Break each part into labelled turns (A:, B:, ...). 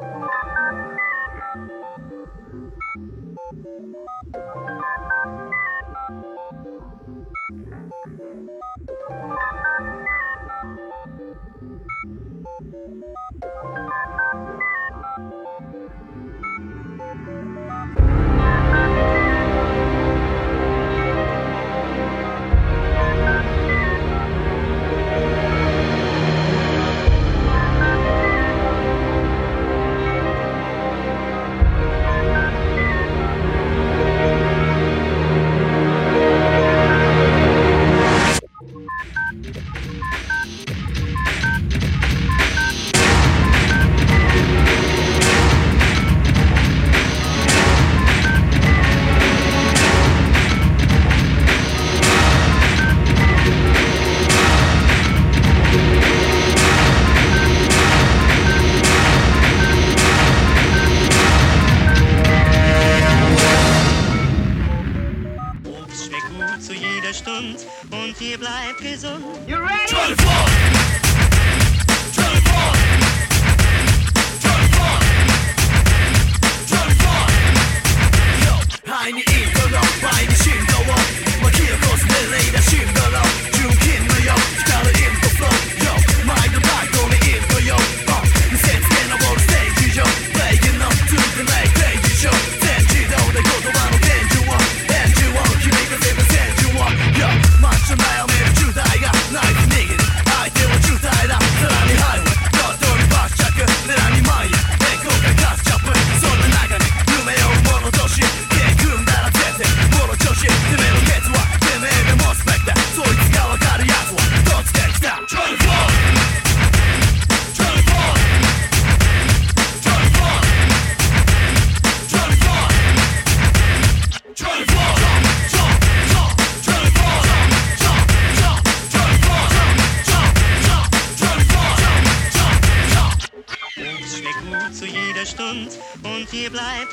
A: rock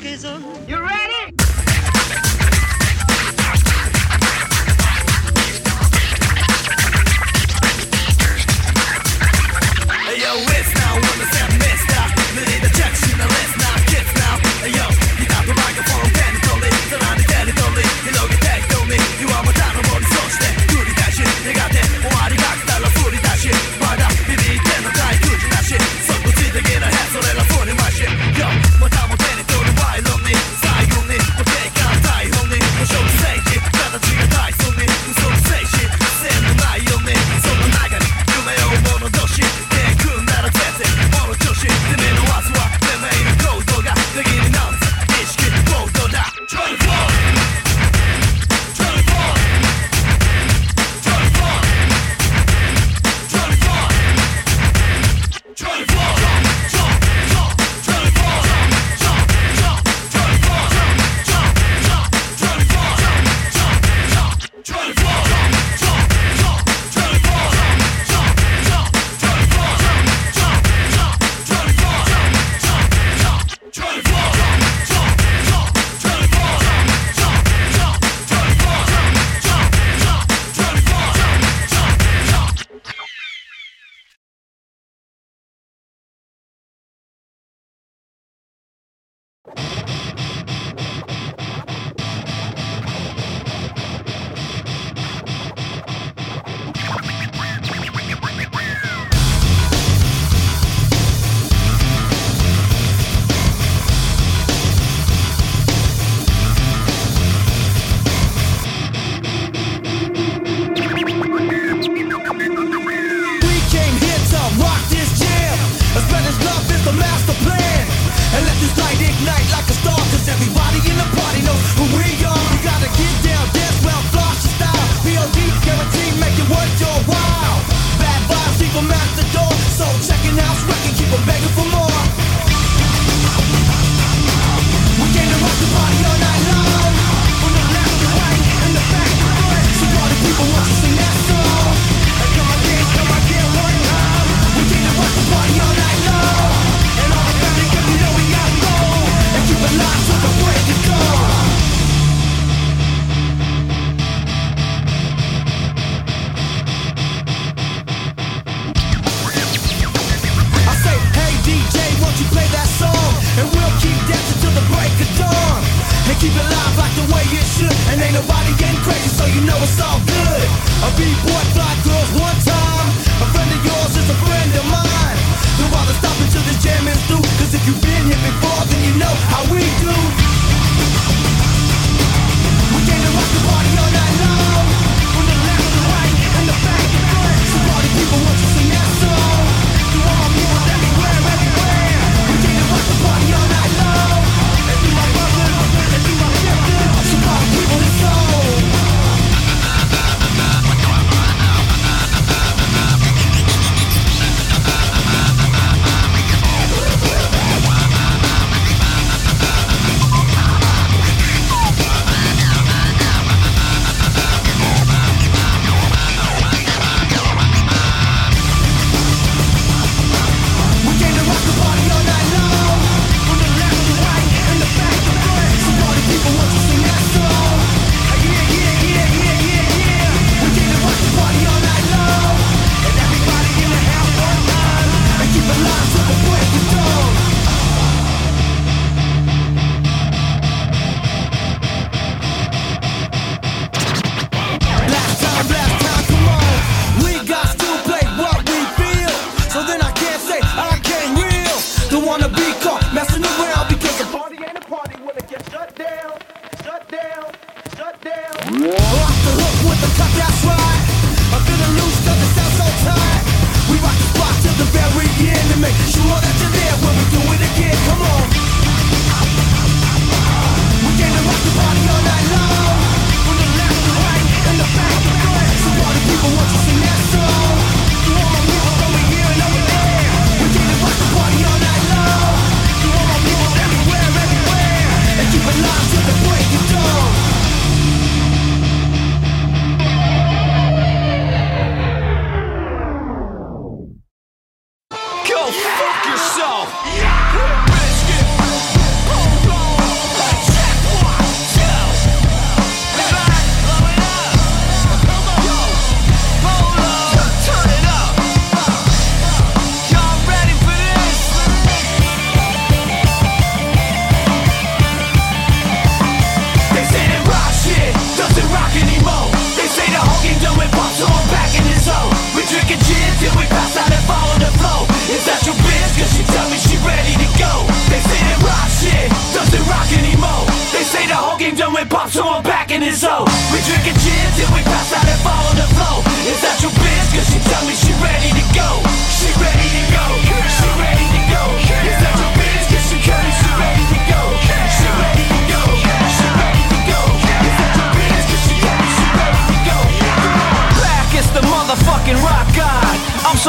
A: this jam. A Spanish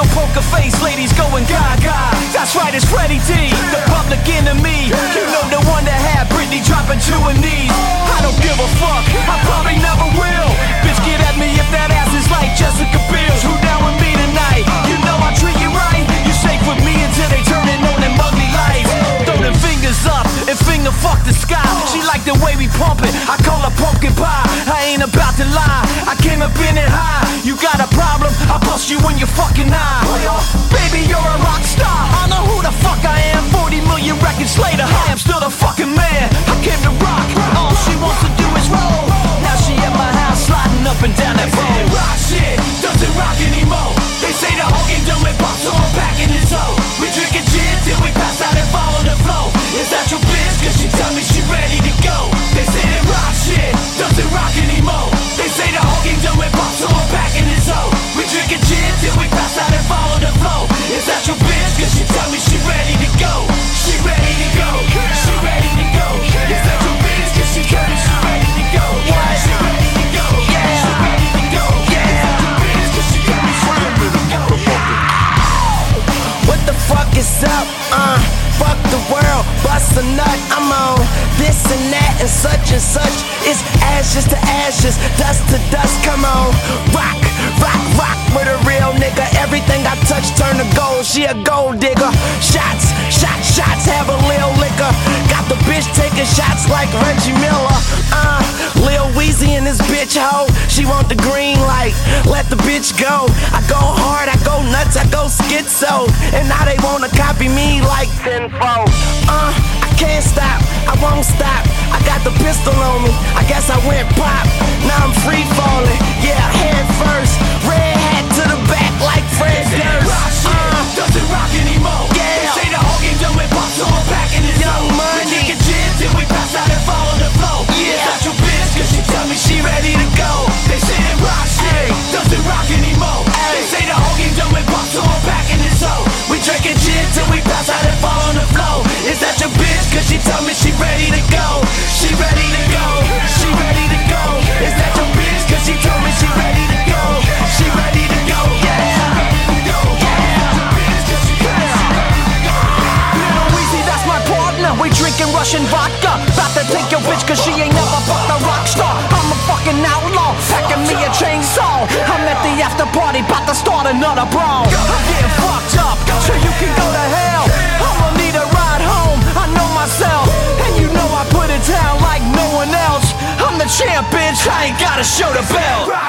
B: No poker face, ladies going gaga. That's right, it's Freddie D, the public enemy. You know the one that had Britney dropping to her knees. I don't give a fuck, I probably never will. Bitch, get at me if that ass is like Jessica Biel. Who down with me tonight? You know I treat you right. You safe with me until they turn it on them ugly lights and fingers up and finger fuck the sky. She like the way we pump it. I call her pumpkin pie. I ain't about to lie. I came up in it high. You got a problem? I bust you when you're fucking high. Baby, you're a rock star. I know who the fuck I am. 40 million records later, I am still the fucking man. I came to rock. All she wants to do is roll. Now she at my house, sliding up and down that pole.
C: Rock shit doesn't rock anymore. Say the Hogan do it, pop so I'm packing his hoe. We drinking gin till we pass out and fall on the flow. Is that your bitch, cause she tell me she ready to go. They say that rock shit doesn't rock anymore. They say the Hogan do it, pop so I'm packing his hoe. We drinking gin till we pass out and fall on the flow. Is that your
D: up, uh. Fuck the world, bust a nut, I'm on this and that and such and such. It's ashes to ashes, dust to dust, come on. Rock, rock, rock with a real nigga. Everything I touch turn to gold, she a gold digger. Shots, shots, shots, have a lil liquor. Got the bitch taking shots like Reggie Miller, uh. Lil Weezy and this bitch hoe. She want the green light, let the bitch go. I go hard, I go nuts, I go schizo. And now they wanna copy me like tenfold. Uh, I can't stop, I won't stop. I got the pistol on me, I guess I went pop. Now I'm free falling, yeah, head first. Red
B: another brawl. I'm getting fucked up, sure you can go to hell. I'ma need a ride home, I know myself. And you know I put it down like no one else. I'm the champ, bitch, I ain't gotta show the belt.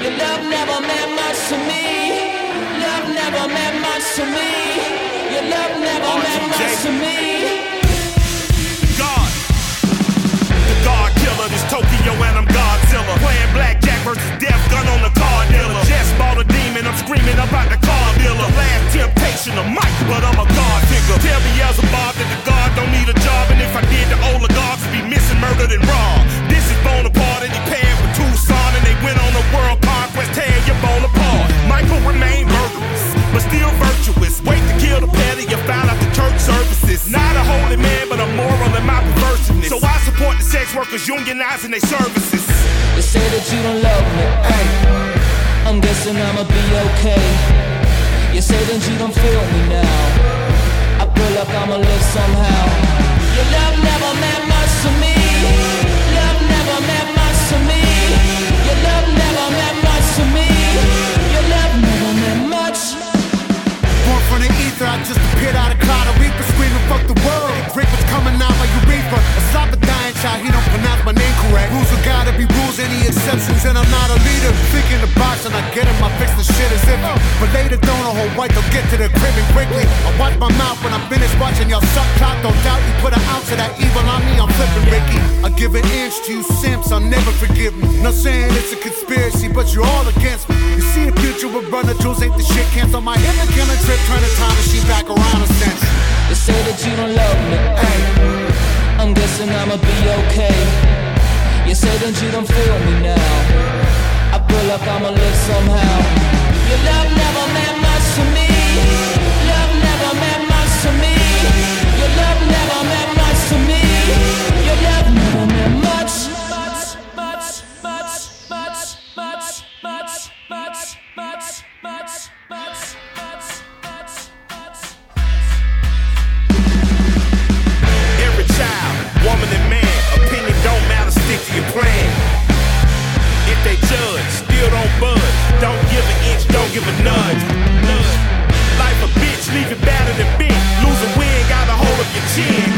E: Your love never meant much to me. Love
C: never meant much to me. Your love never
E: meant much to me. God. The God killer, this Tokyo and I'm Godzilla. Playing blackjack versus death gun on the car dealer. Just bought a demon, I'm screaming about the car dealer. Last temptation of Mike, but I'm a God figure. Tell me as a Bob that the God don't need a job, and if I did, the oligarchs would be missing, murdered, and robbed. This is Bonaparte, and he paired with they went on a world conquest, tear your bone apart. Michael remained murderous, but still virtuous. Wait to kill the petty, you found out the church services. Not a holy man, but a moral in my perversiveness. So I support the sex workers unionizing their services. You say that you don't love me. Hey. I'm guessing I'ma be okay. You say that you don't feel me now. I feel like I'ma live somehow. Your love never meant much to me.
C: Love never meant much
F: Get out of Costa Rica, screaming fuck the world. Drink what's coming out like a urethra. A slap dying child, he don't pronounce my name correct. Rules are gotta be rules, any exceptions, and I'm not a leader. Thinking the box and I get him, I fix the shit as if. But later, don't a whole white, they'll get to the crib and quickly. I watch my mouth when I'm finished watching y'all suck cock. Don't doubt you put an ounce of that evil on me, I'm flipping Ricky. I give an inch to you simps, I'll never forgive me. Not saying it's a conspiracy, but you're all against me. You see the future with brother Jules ain't the shit. Cancel my and killing trip, turn the time machine back around a sense. They say that you don't love me. Hey. Guessing I'ma be okay. You say that you don't feel me now. I feel like I'ma live somehow. Your love never meant much to me. Love never meant much to me. Your love never meant much to me. Your love never
C: meant. Much, much, much, much, much, much, much, much, much, much,
E: don't give a nudge. Life a bitch, leave it battered and bent. Lose a win, got a hold of your. Chin.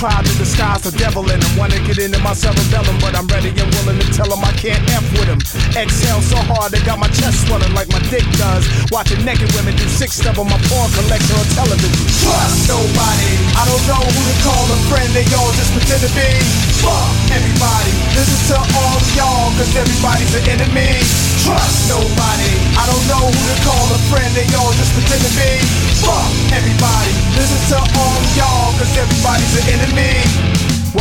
G: Tried to disguise the devil in them. Wanna get into my cerebellum, but I'm ready and willing to tell them I can't F with them. Exhale so hard, they got my chest swelling like my dick does. Watching naked women do six step on my porn collection on television. Trust nobody. I don't know who to call a friend, they all just pretend to be. Fuck everybody. This is to all y'all, cause everybody's an enemy. Trust nobody. I don't know who to call a friend, they all just pretend to be. Fuck everybody. listen to all y'all, cause everybody's an enemy.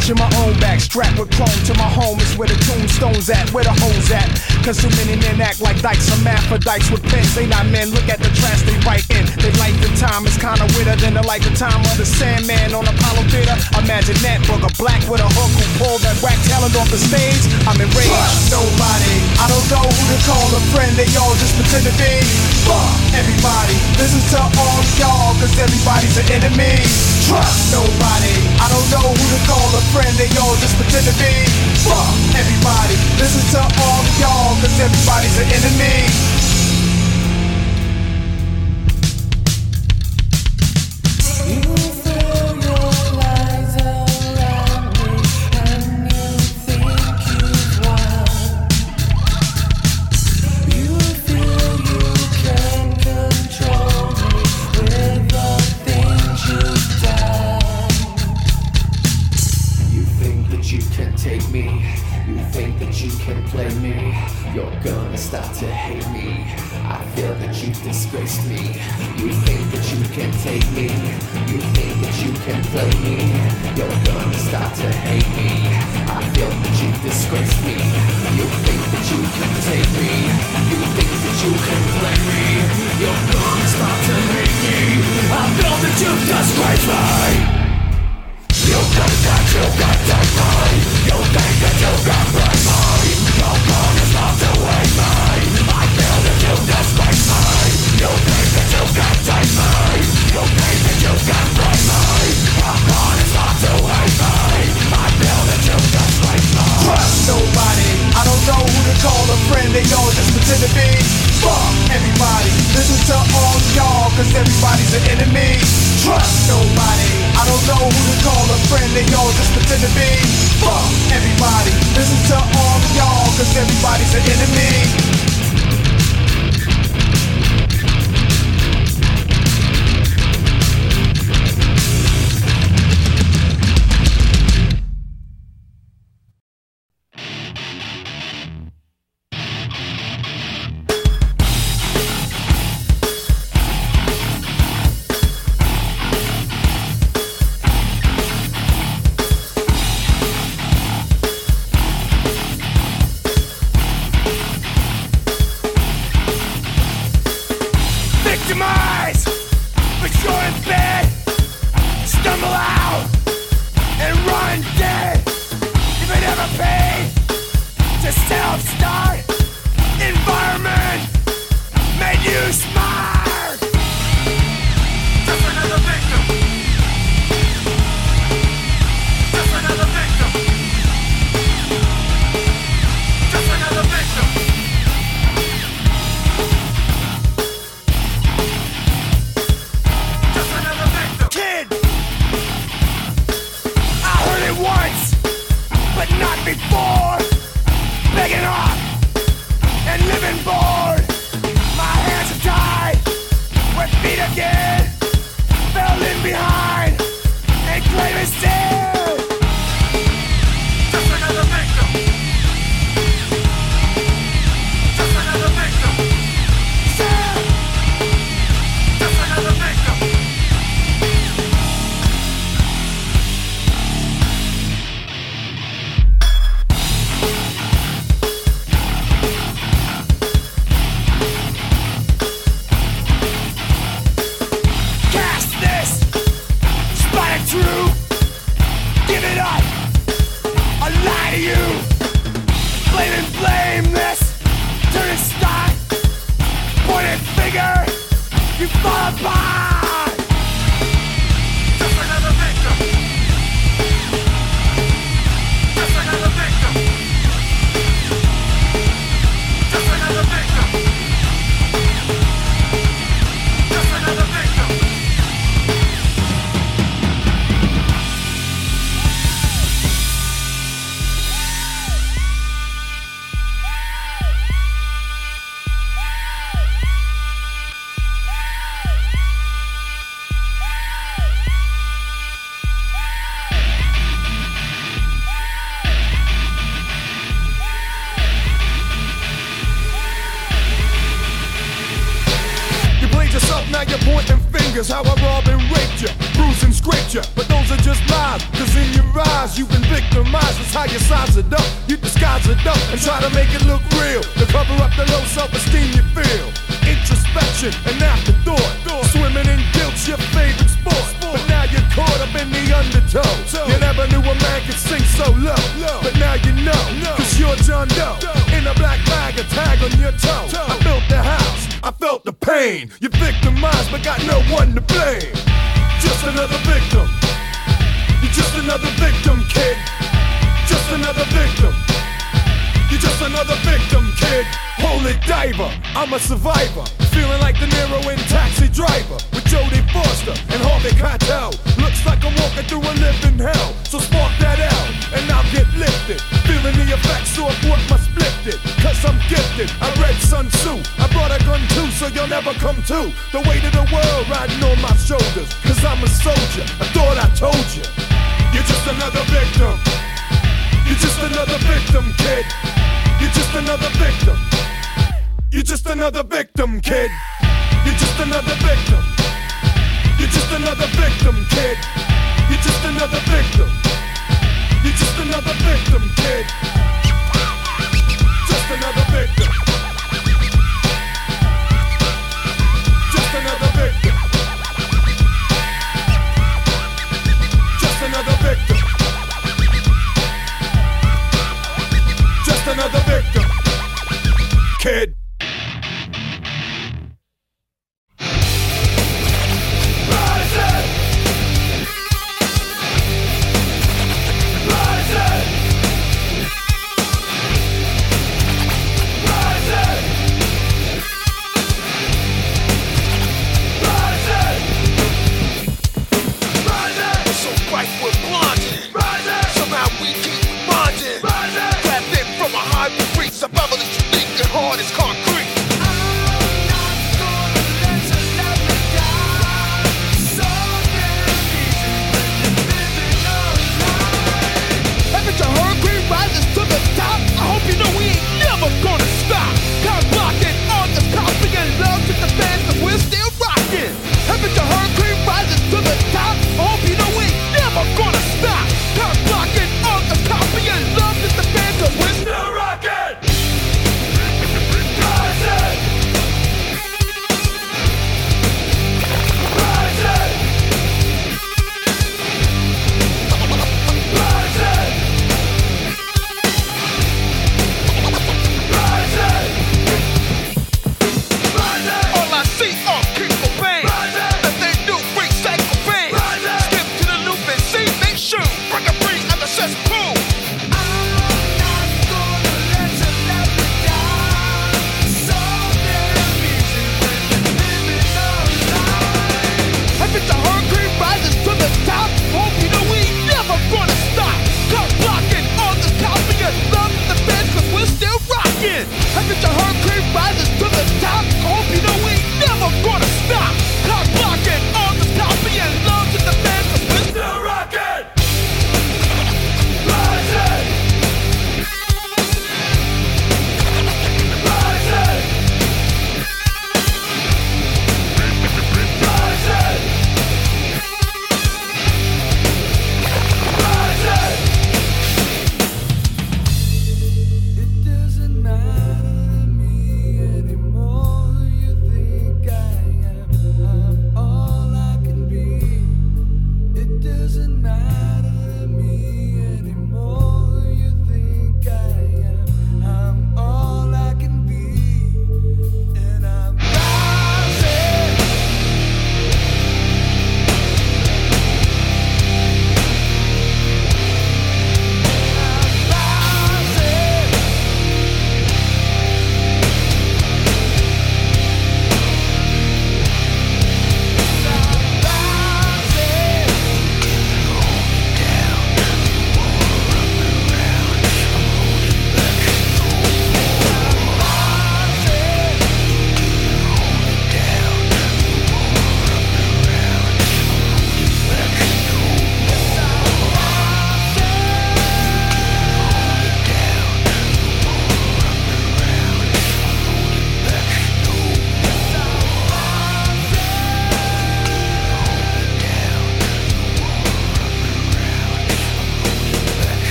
G: Watching my own back, strapped with chrome to my home is where the tombstones at, where the hoes at. Cause too many men act like dykes, some Hermaphrodites with pens. They not men, look at the trash they write in. They like the time is kinda weirder than the like the time of the Sandman on Apollo Theater. Imagine that, booger black with a hook who pulled that whack talent off the stage. I'm enraged. Trust nobody. I don't know who to call a friend, they all just pretend to be. Fuck everybody. Listen to all y'all, cause everybody's an enemy. Trust nobody. I don't know who to call a friend, they all just pretend to be. Fuck everybody. Listen to all y'all, cause everybody's an enemy.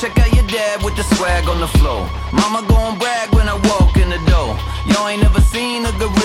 B: Check out your dad with the swag on the floor. Mama gon' brag when I walk in the door. Y'all ain't never seen a gorilla.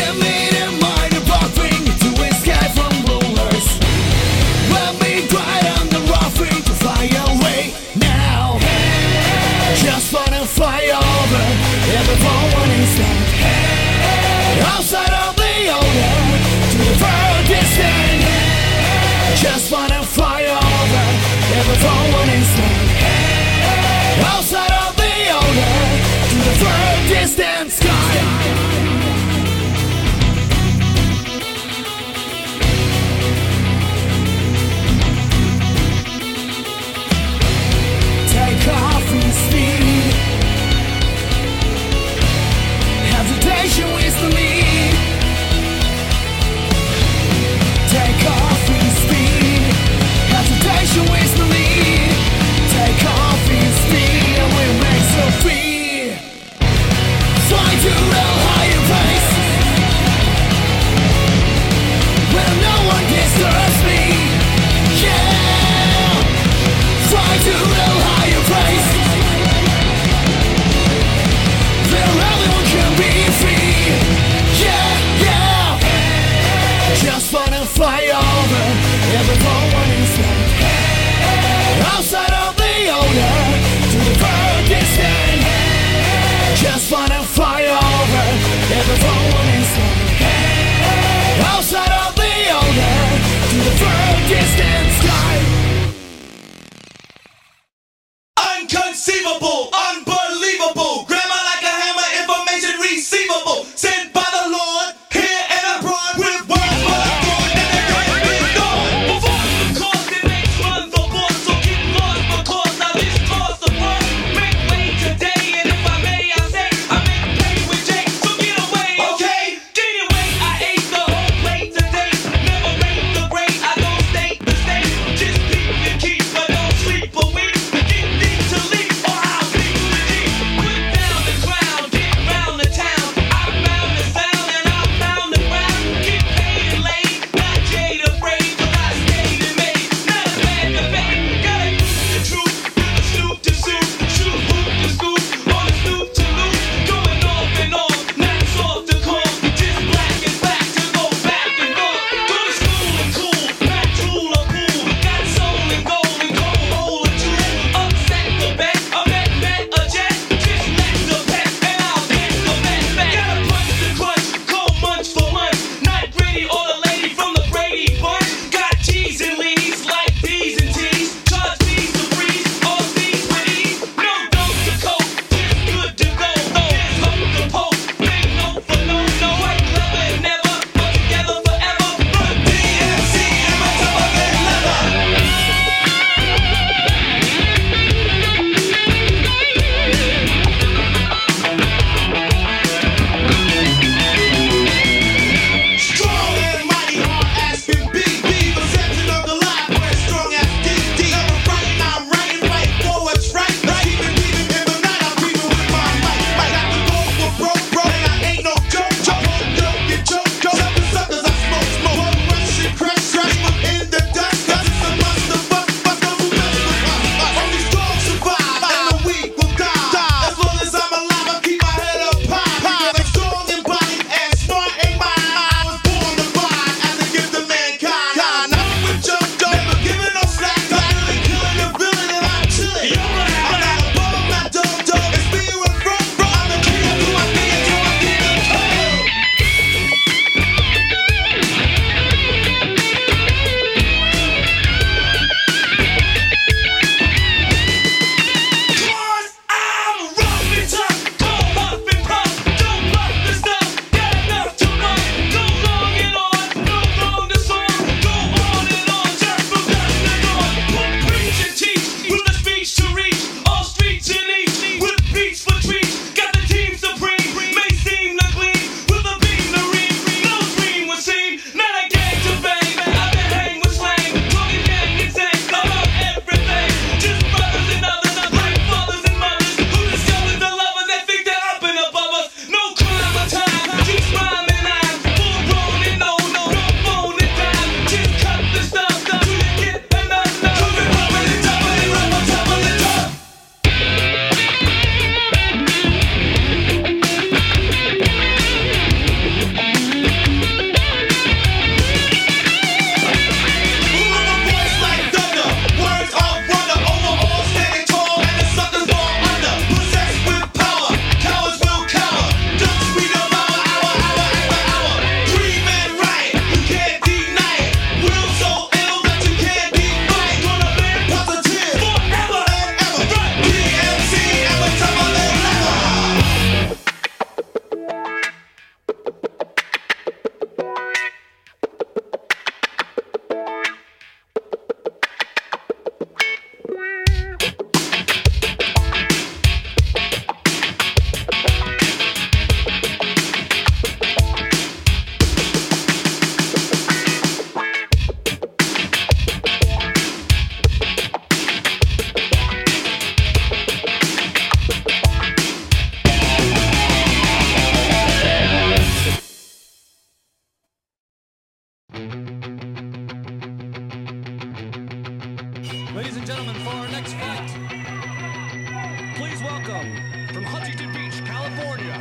H: give the phone and say outside of the owner To the far distant sky
I: ladies and gentlemen, for our next fight, please welcome from Huntington Beach, California.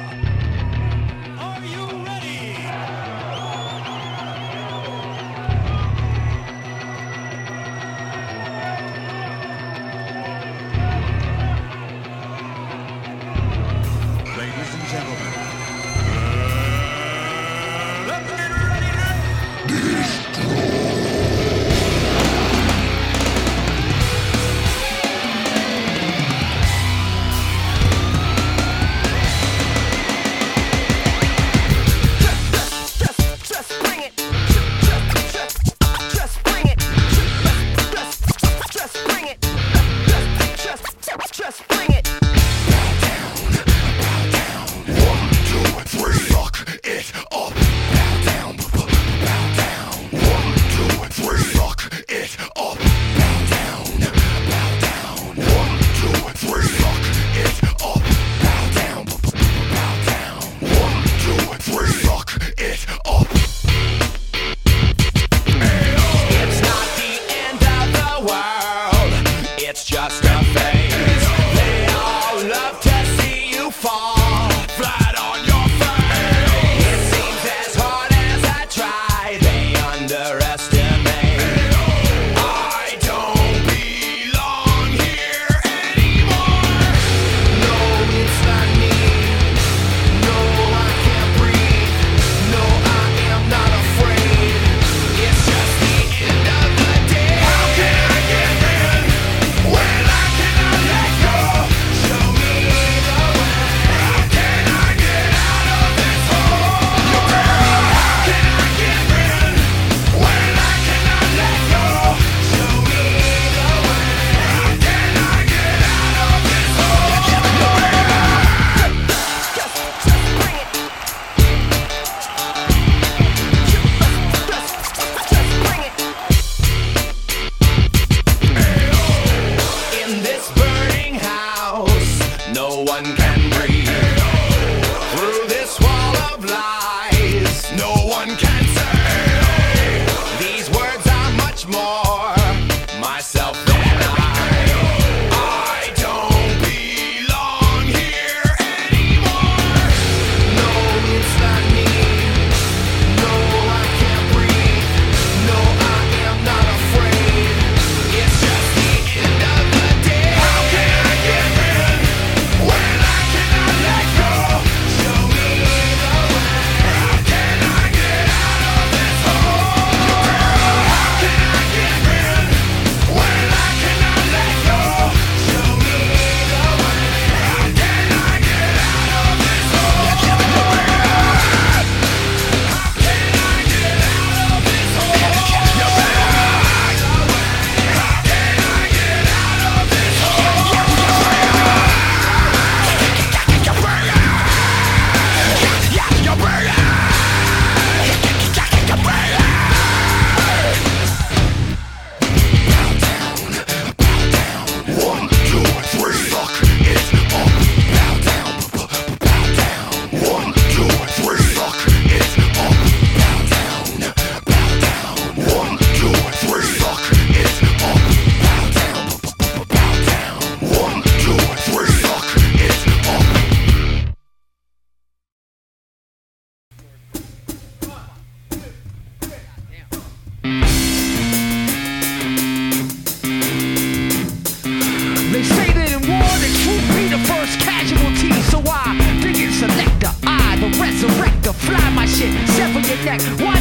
C: neck. Why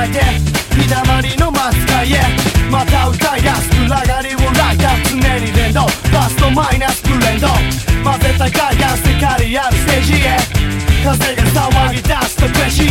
H: 伝えて日だまりのマスカイへ。また歌いやす暗がりをライター常に連動。バストマイナスブレンド。混ぜた海岸世りあるステージへ。風が騒ぎ出すとクレシエン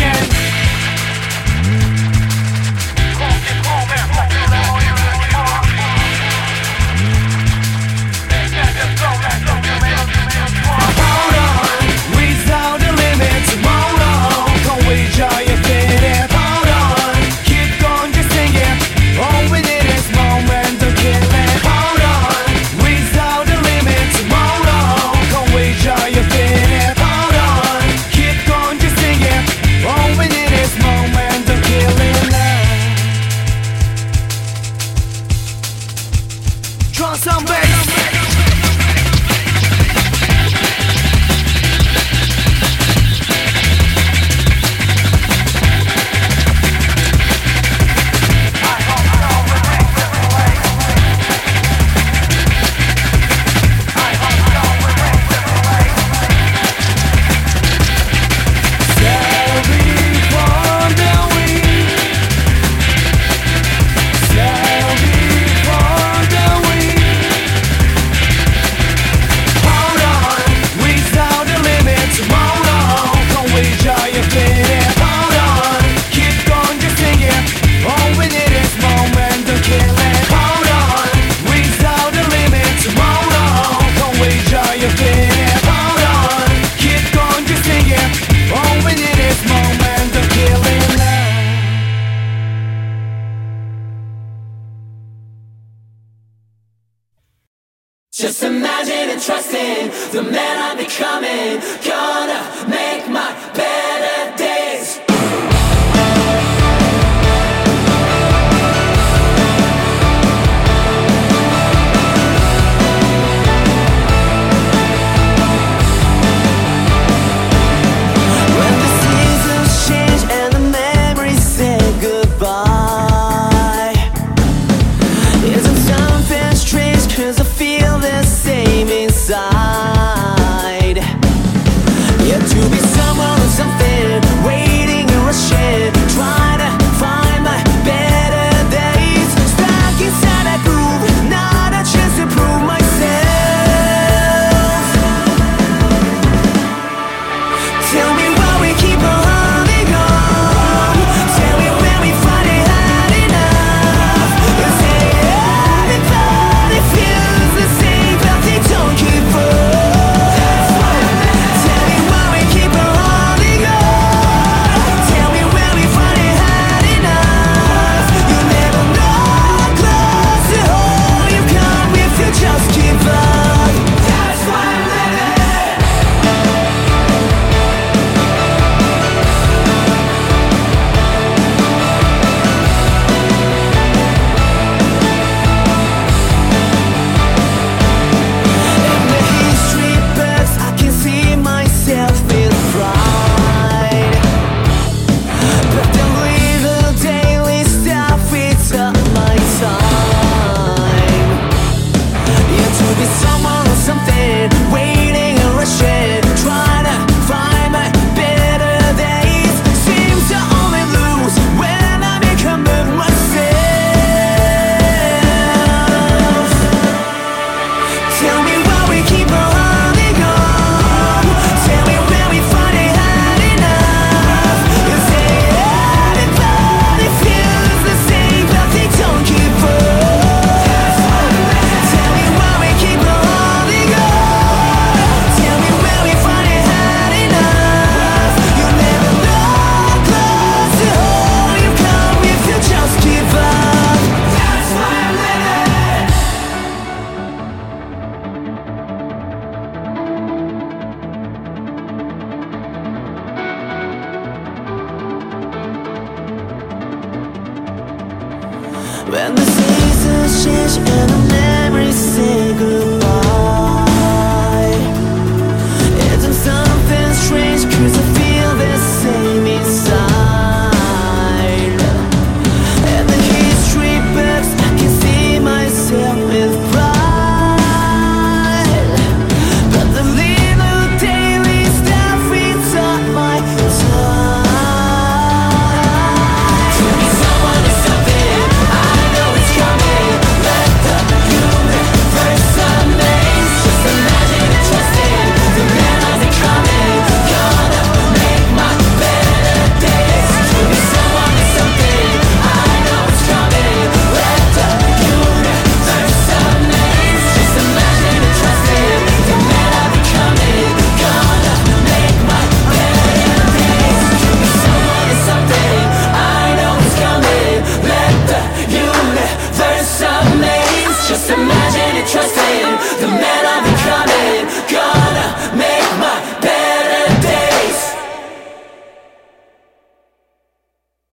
C: Just imagine and trust in the man I'm becoming. Gonna